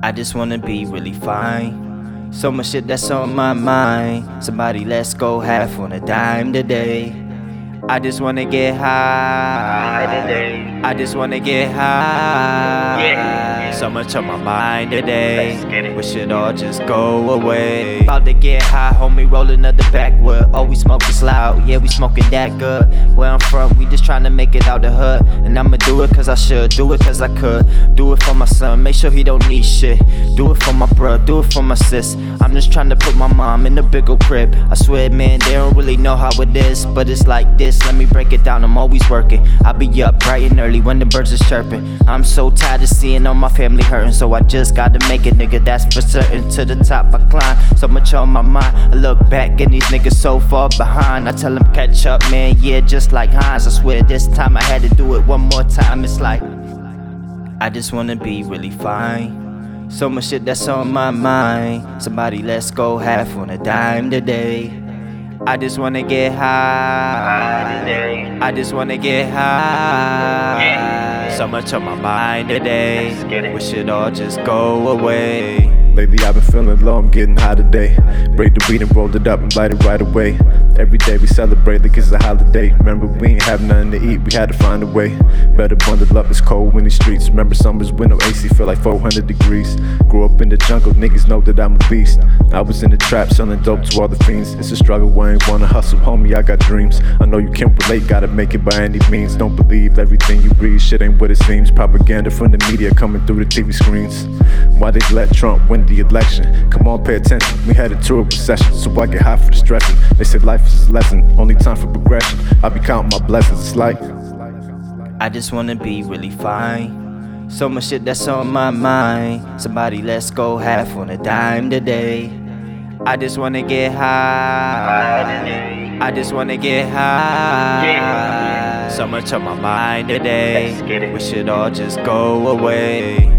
I just wanna be really fine. So much shit that's on my mind. Somebody, let's go half on a dime today. I just wanna get high. I just wanna get high. So much on my mind today. Wish it all just go away. About to get high, homie, rolling up the backwood. Oh, we smoking loud, yeah, we smoking that good. Where I'm from, we just trying to make it out the hood. And I'ma do it cause I should, do it cause I could. Do it for my son, make sure he don't need shit. Do it for my bro, do it for my sis. I'm just trying to put my mom in a bigger crib. I swear, man, they don't really know how it is. But it's like this, let me break it down, I'm always working. I be up bright and early when the birds is chirping. I'm so tired of seeing all my family hurting, so I just gotta make it, nigga, that's for certain. To the top I climb, so much on my mind. I look back and these niggas so far behind. I tell them catch up, man, yeah, just like Heinz. I swear this time I had to do it one more time. It's like, I just wanna be really fine. So much shit that's on my mind. Somebody, let's go half on a dime today. I just wanna get high. I just wanna get high. So much on my mind today. Wish it all just go away. Lately I've been feeling low, I'm getting high today. Break the weed and roll it up and light it right away. Every day we celebrate like it's a holiday. Remember we ain't have nothing to eat, we had to find a way. Better bundle up, it's cold in these streets. Remember summers when no AC feel like 400 degrees. Grew up in the jungle, niggas know that I'm a beast. I was in the trap selling dope to all the fiends. It's a struggle, I ain't wanna hustle, homie. I got dreams. I know you can't relate, gotta make it by any means. Don't believe everything you read, shit ain't what it seems. Propaganda from the media coming through the TV screens. Why they let Trump win the election? Come on, pay attention. We headed to a recession, so I get high for the stressing. They say life is a lesson, only time for progression. I be counting my blessings, it's like. I just wanna be really fine. So much shit that's on my mind. Somebody, let's go half on a dime today. I just wanna get high. I just wanna get high. So much on my mind today. Wish it all just go away.